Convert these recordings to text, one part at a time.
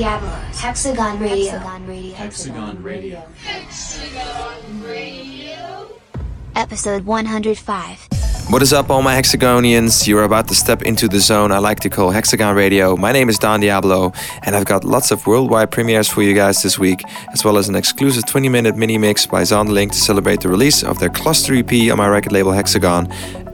Don Diablo, Hexagon Radio. Hexagon Radio. Episode 105. What is up, all my Hexagonians? You're about to step into the zone I like to call Hexagon Radio. My name is Don Diablo, and I've got lots of worldwide premieres for you guys this week, as well as an exclusive 20 minute mini mix by Zonderling to celebrate the release of their Cluster EP on my record label Hexagon.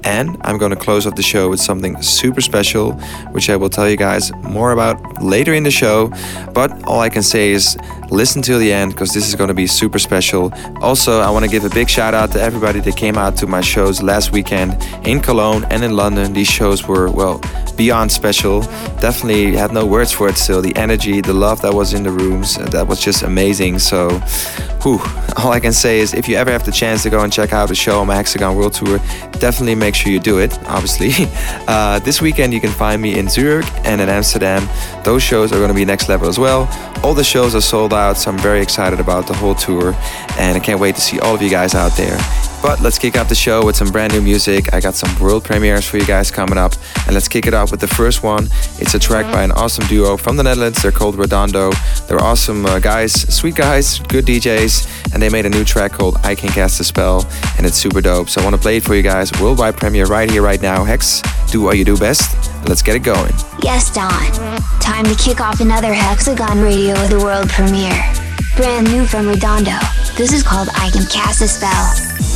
And I'm going to close off the show with something super special, which I will tell you guys more about later in the show. But all I can say is listen till the end because this is going to be super special. Also, I want to give a big shout out to everybody that came out to my shows last weekend in Cologne and in London. These shows were, well, beyond special. Definitely had no words for it still. The energy, the love that was in the rooms, uh, that was just amazing. So, whew, all I can say is if you ever have the chance to go and check out the show on my Hexagon World Tour, definitely make sure you do it, obviously. Uh, this weekend you can find me in Zurich and in Amsterdam. Those shows are going to be next level as well. All the shows are sold out, so I'm very excited about the whole tour and I can't wait to see all of you guys out there. But let's kick off the show with some brand new music. I got some world premieres for you guys coming up. And let's kick it off with the first one. It's a track by an awesome duo from the Netherlands. They're called Redondo. They're awesome uh, guys, sweet guys, good DJs. And they made a new track called I Can Cast a Spell. And it's super dope. So I want to play it for you guys. Worldwide premiere right here, right now. Hex, do what you do best. Let's get it going. Yes, Don. Time to kick off another Hexagon Radio the world premiere. Brand new from Redondo. This is called I Can Cast a Spell.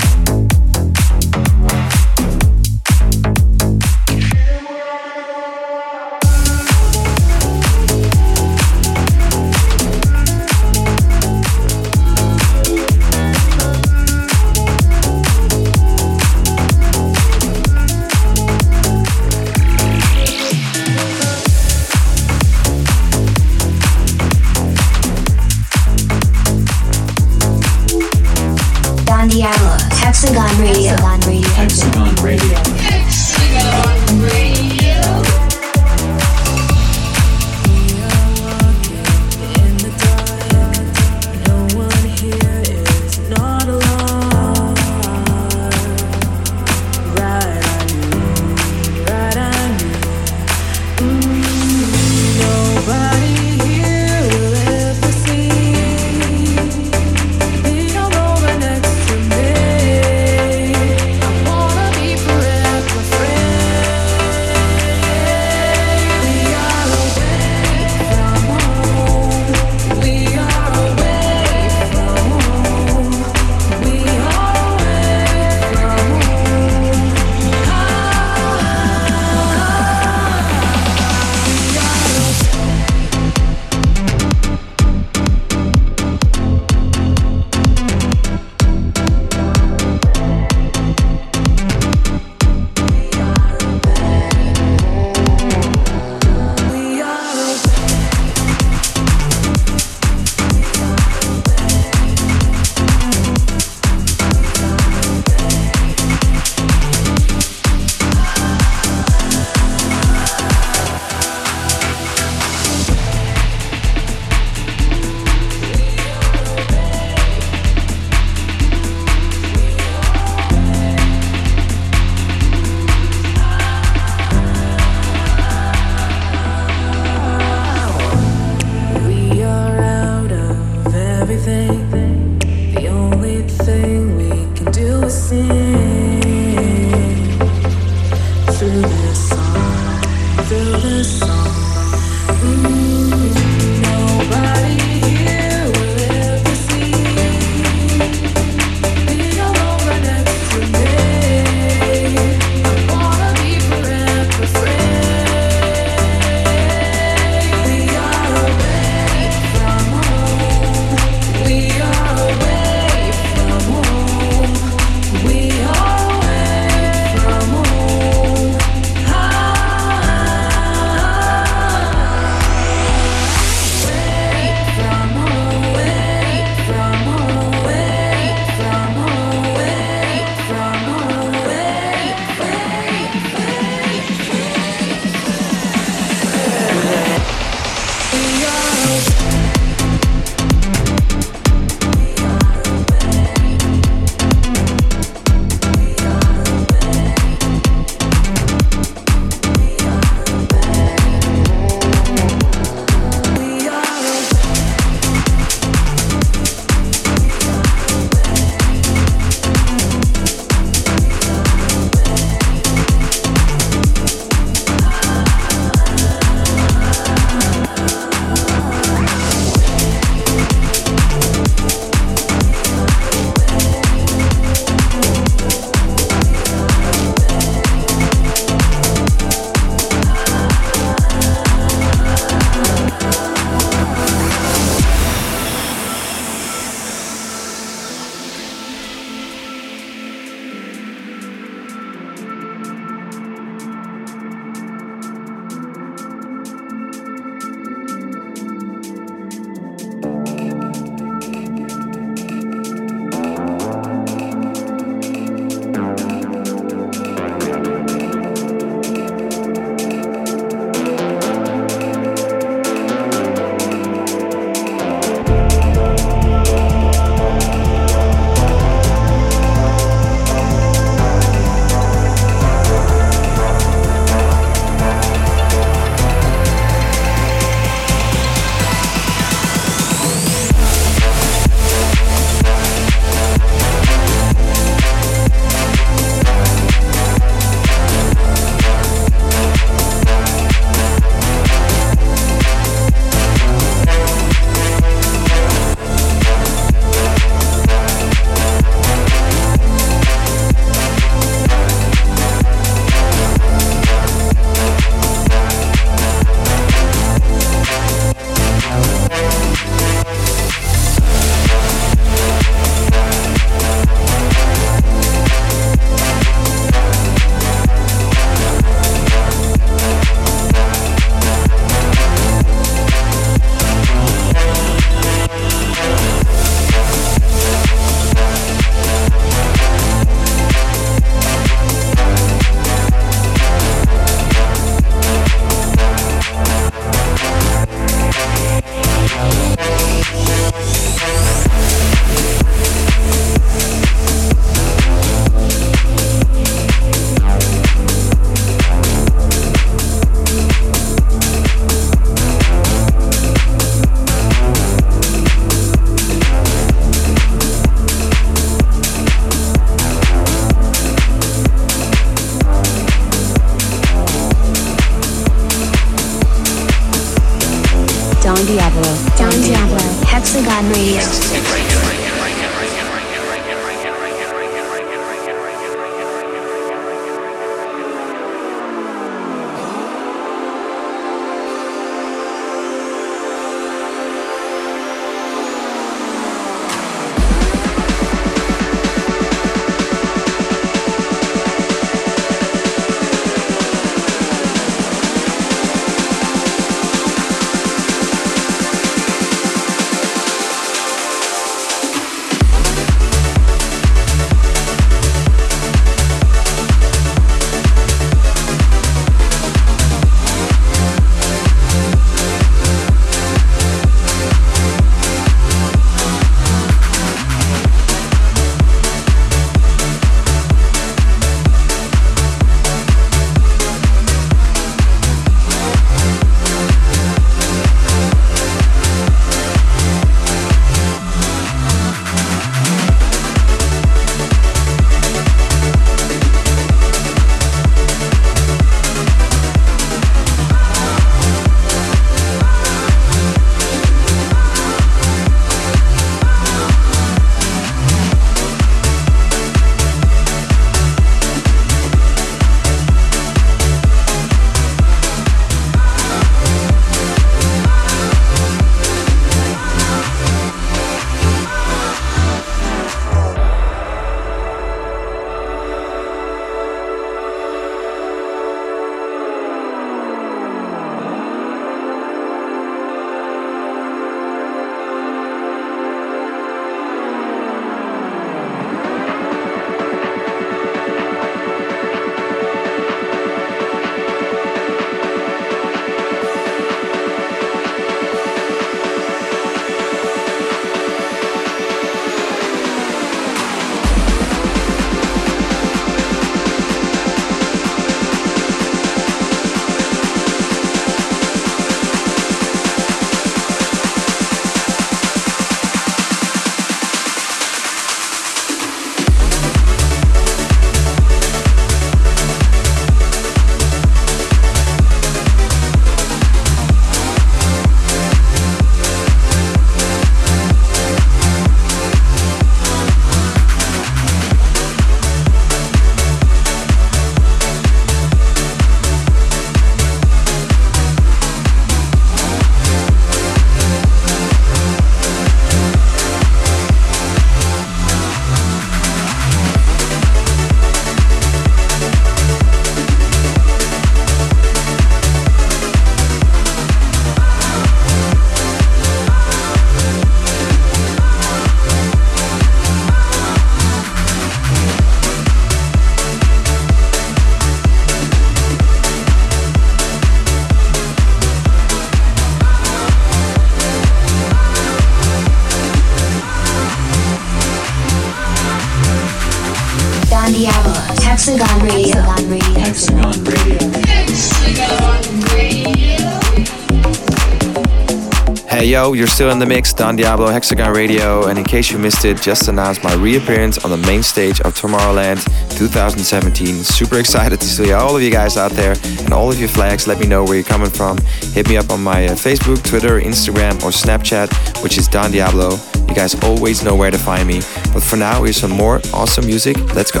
Yo, you're still in the mix, Don Diablo, Hexagon Radio, and in case you missed it, just announced my reappearance on the main stage of Tomorrowland 2017. Super excited to see all of you guys out there and all of your flags. Let me know where you're coming from. Hit me up on my uh, Facebook, Twitter, Instagram, or Snapchat, which is Don Diablo. You guys always know where to find me. But for now, here's some more awesome music. Let's go.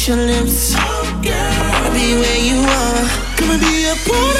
Kiss your lips. Wanna be where you are. Come and be a part of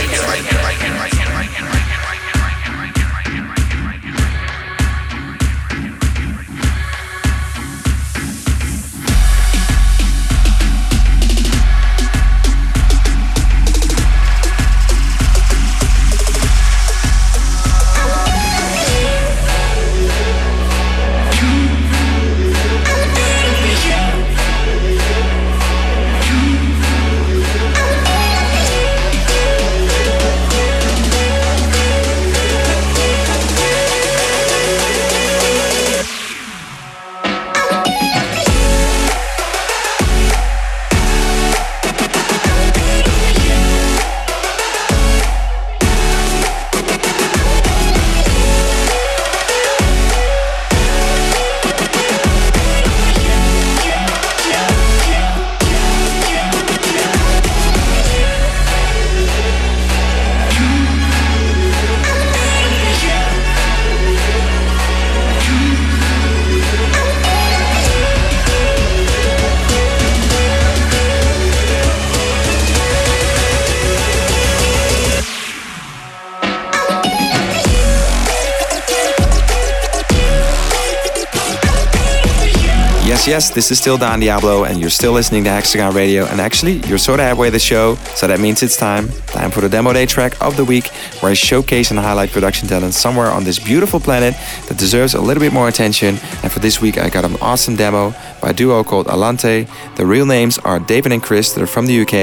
This is still Don Diablo, and you're still listening to Hexagon Radio. And actually, you're sort of halfway the show, so that means it's time. Time for the demo day track of the week, where I showcase and highlight production talent somewhere on this beautiful planet that deserves a little bit more attention. And for this week, I got an awesome demo by a duo called Alante. The real names are David and Chris, they're from the UK,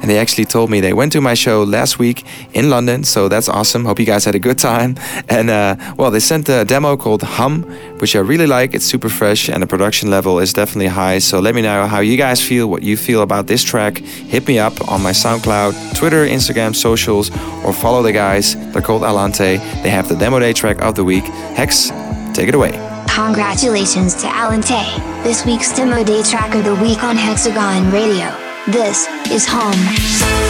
and they actually told me they went to my show last week in London, so that's awesome. Hope you guys had a good time. And uh, well, they sent a demo called Hum, which I really like. It's super fresh, and the production level is definitely high. So let me know how you guys feel, what you feel about this track. Hit me up on my SoundCloud, Twitter, Instagram, socials, or follow the guys. They're called Alante. They have the demo day track of the week. Hex, take it away. Congratulations to Alante, this week's demo day track of the week on Hexagon Radio. This is Home.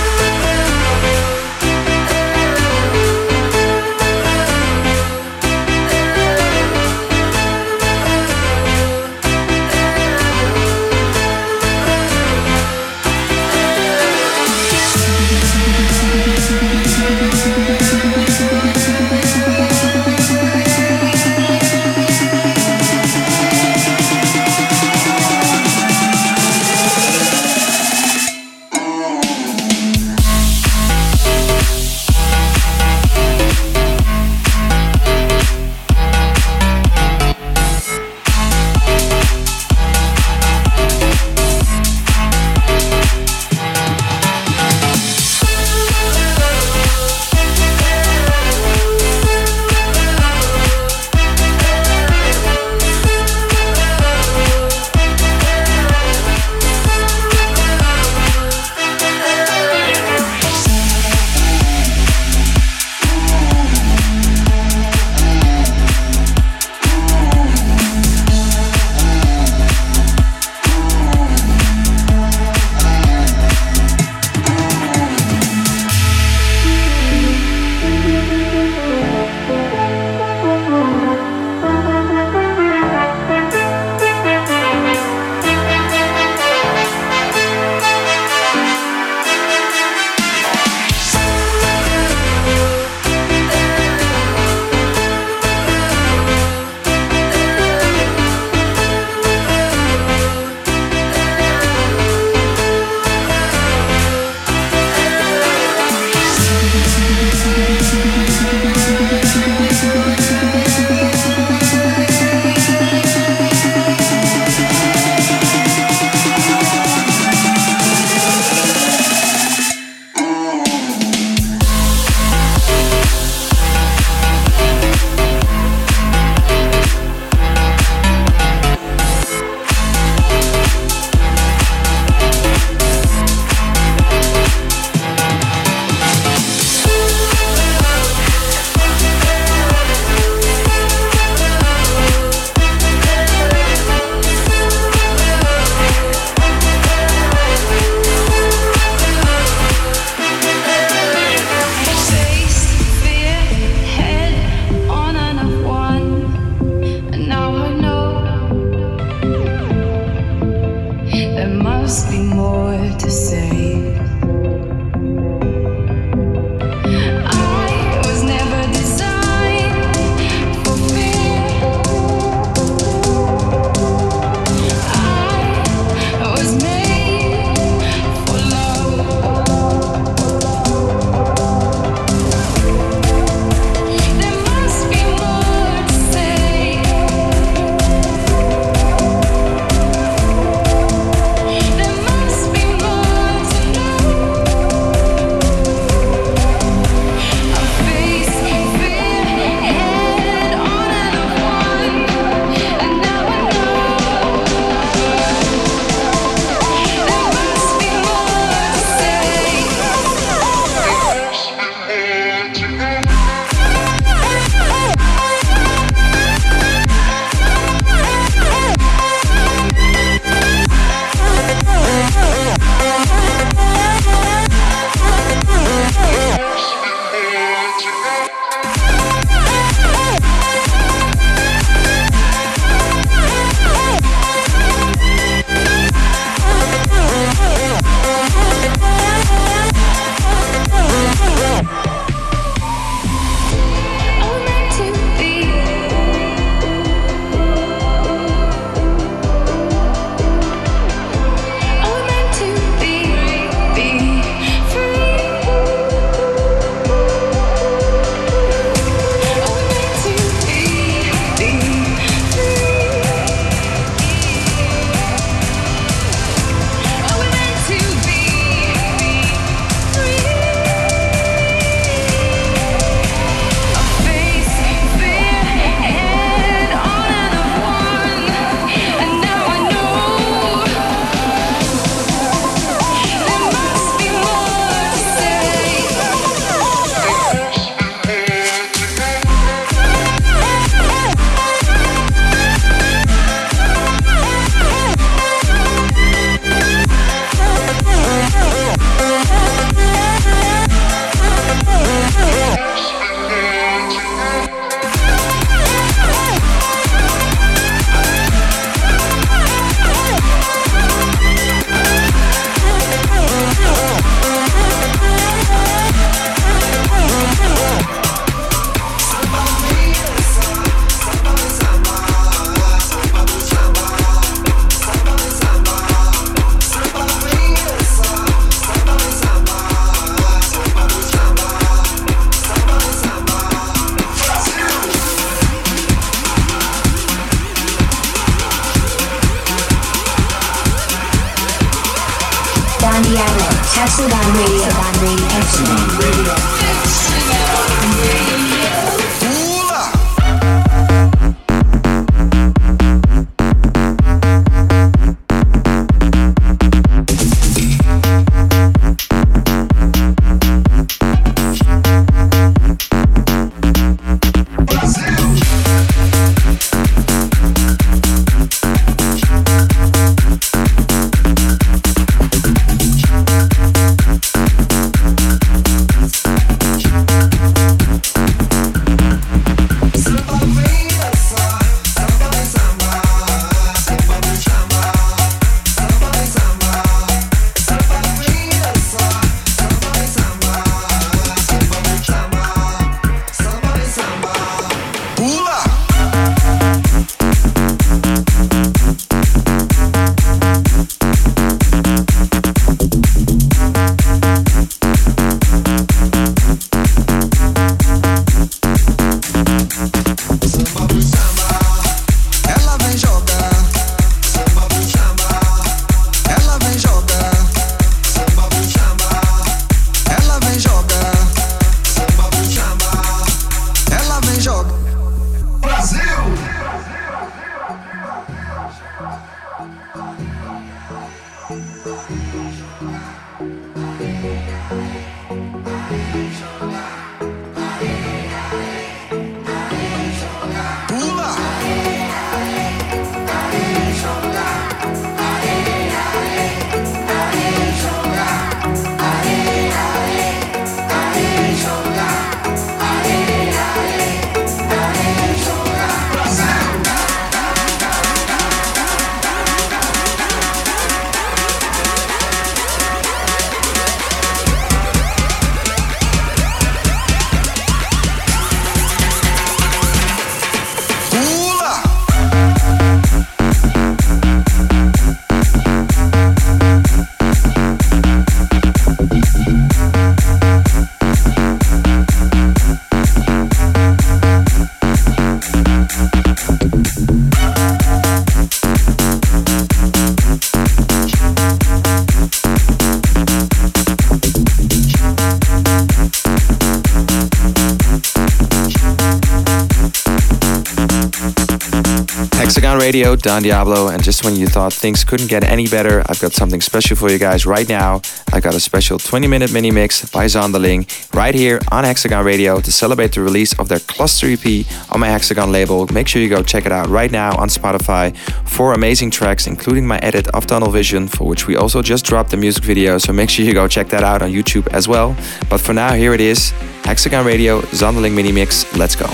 Radio, Don Diablo, and just when you thought things couldn't get any better, I've got something special for you guys right now. I got a special 20 minute mini mix by Zonderling right here on Hexagon Radio to celebrate the release of their Cluster EP on my Hexagon label. Make sure you go check it out right now on Spotify. Four amazing tracks, including my edit of Tunnel Vision, for which we also just dropped the music video, so make sure you go check that out on YouTube as well. But for now, here it is Hexagon Radio, Zonderling mini mix. Let's go.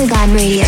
Hexagon Radio.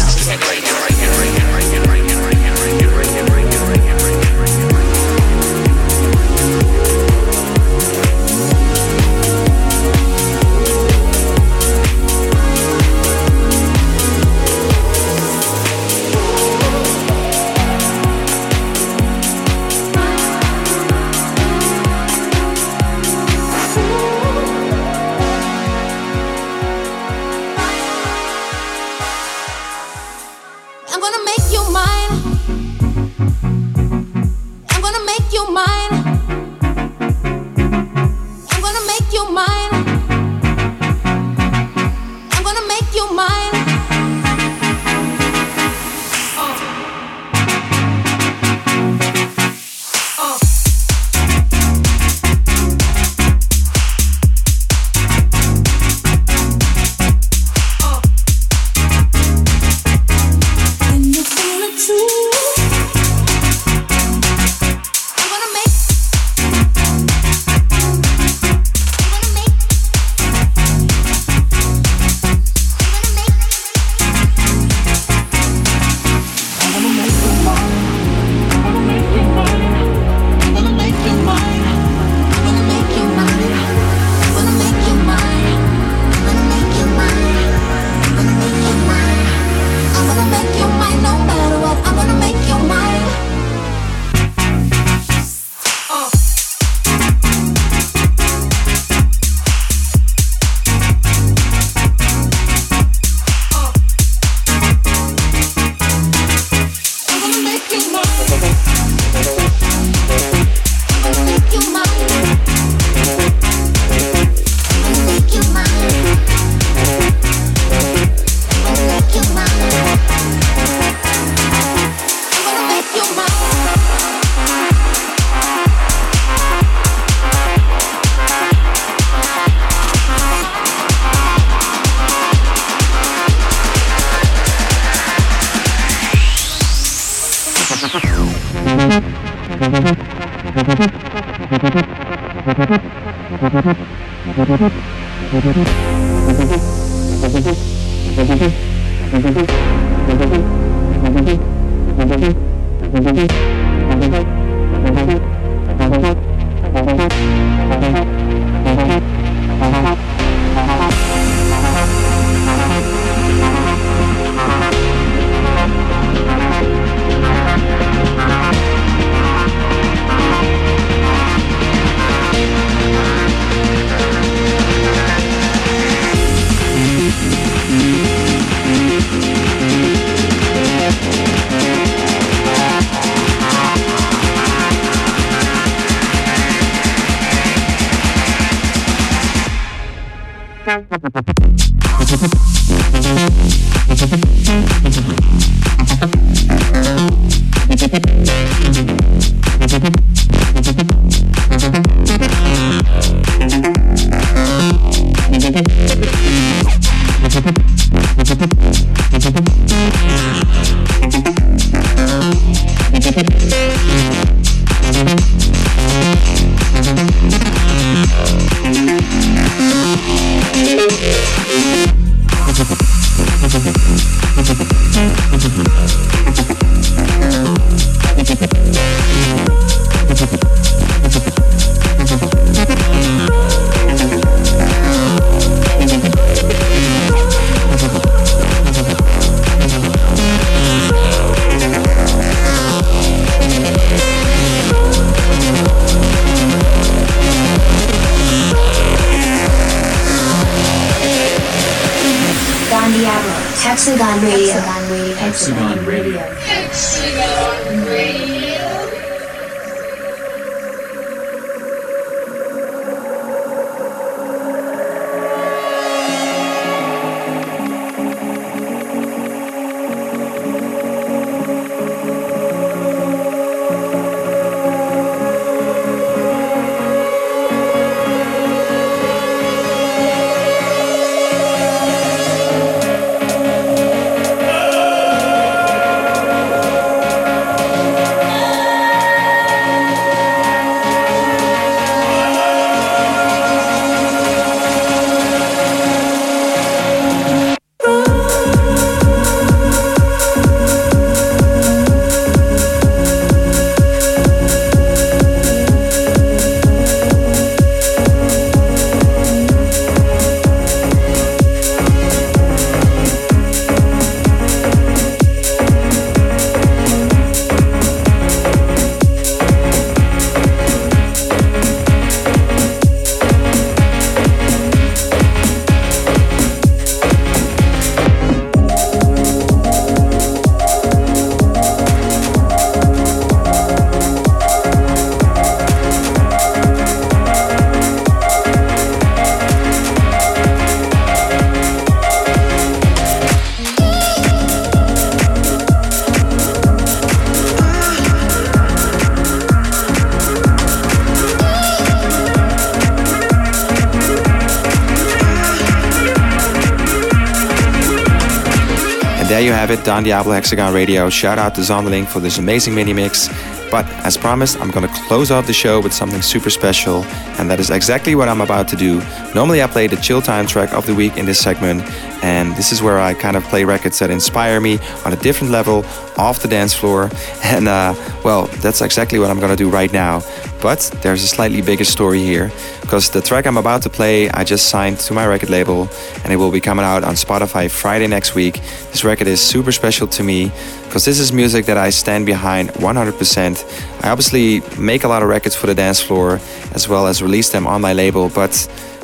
Don Diablo Hexagon Radio. Shout out to Zonderling for this amazing mini mix. But as promised, I'm gonna close off the show with something super special, and that is exactly what I'm about to do. Normally, I play the chill time track of the week in this segment, and this is where I kind of play records that inspire me on a different level off the dance floor. And uh, well, that's exactly what I'm gonna do right now. But there's a slightly bigger story here, because the track I'm about to play, I just signed to my record label, and it will be coming out on Spotify Friday next week. This record is super special to me, because this is music that I stand behind 100%. I obviously make a lot of records for the dance floor, as well as release them on my label, but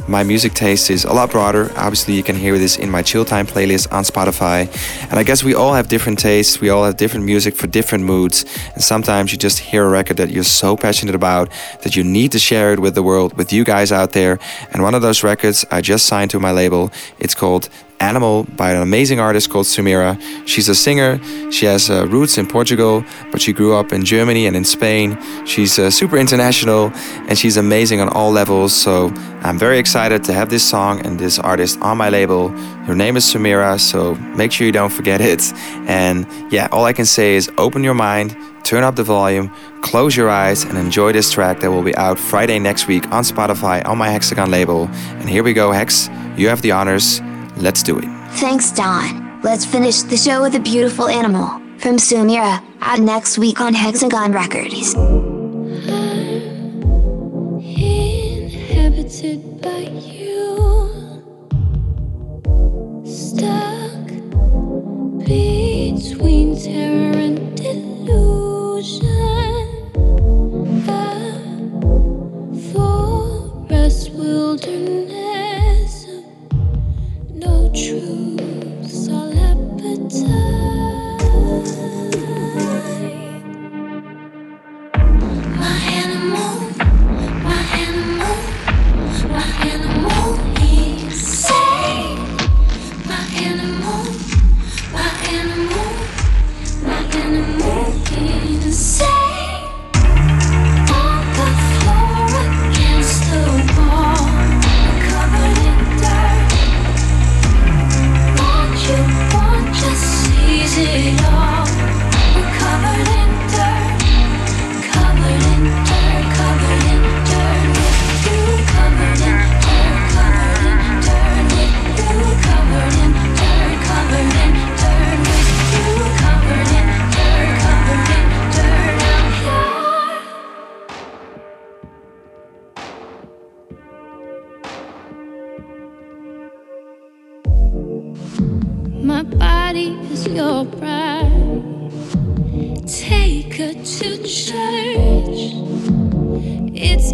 my music taste is a lot broader. Obviously, you can hear this in my chill time playlist on Spotify. And I guess we all have different tastes. We all have different music for different moods. And sometimes you just hear a record that you're so passionate about that you need to share it with the world, with you guys out there. And one of those records I just signed to my label. It's called Animal by an amazing artist called Sumira. She's a singer. She has uh, roots in Portugal, but she grew up in Germany and in Spain. She's uh, super international and she's amazing on all levels. So I'm very excited to have this song and this artist on my label. Her name is Sumira, so make sure you don't forget it. And yeah, all I can say is open your mind, turn up the volume, close your eyes, and enjoy this track that will be out Friday next week on Spotify on my Hexagon label. And here we go, Hex. You have the honors. Let's do it. Thanks, Don. Let's finish the show with a beautiful animal from Sumira, out next week on Hexagon Records. Inhabited by you, stuck between terror and delusion.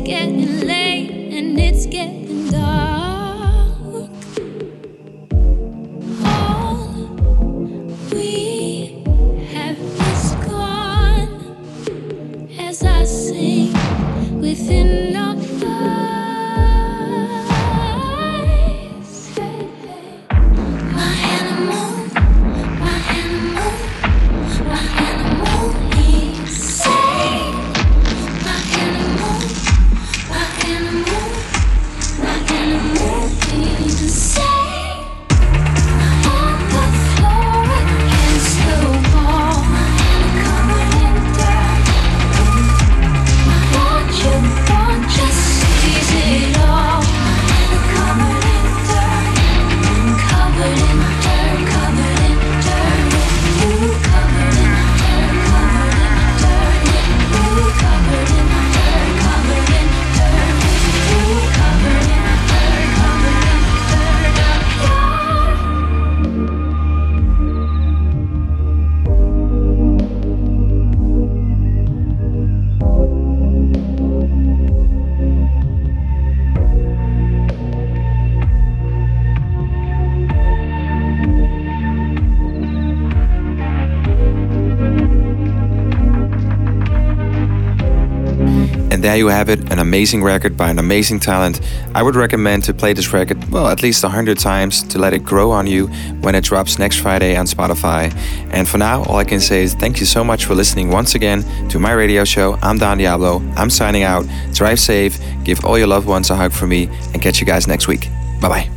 Getting late and it's getting dark. You have it, an amazing record by an amazing talent. I would recommend to play this record, well, at least 100 times to let it grow on you when it drops next Friday on Spotify. And for now, all I can say is thank you so much for listening once again to my radio show. I'm Don Diablo. I'm signing out. Drive safe, give all your loved ones a hug for me, and catch you guys next week. Bye bye.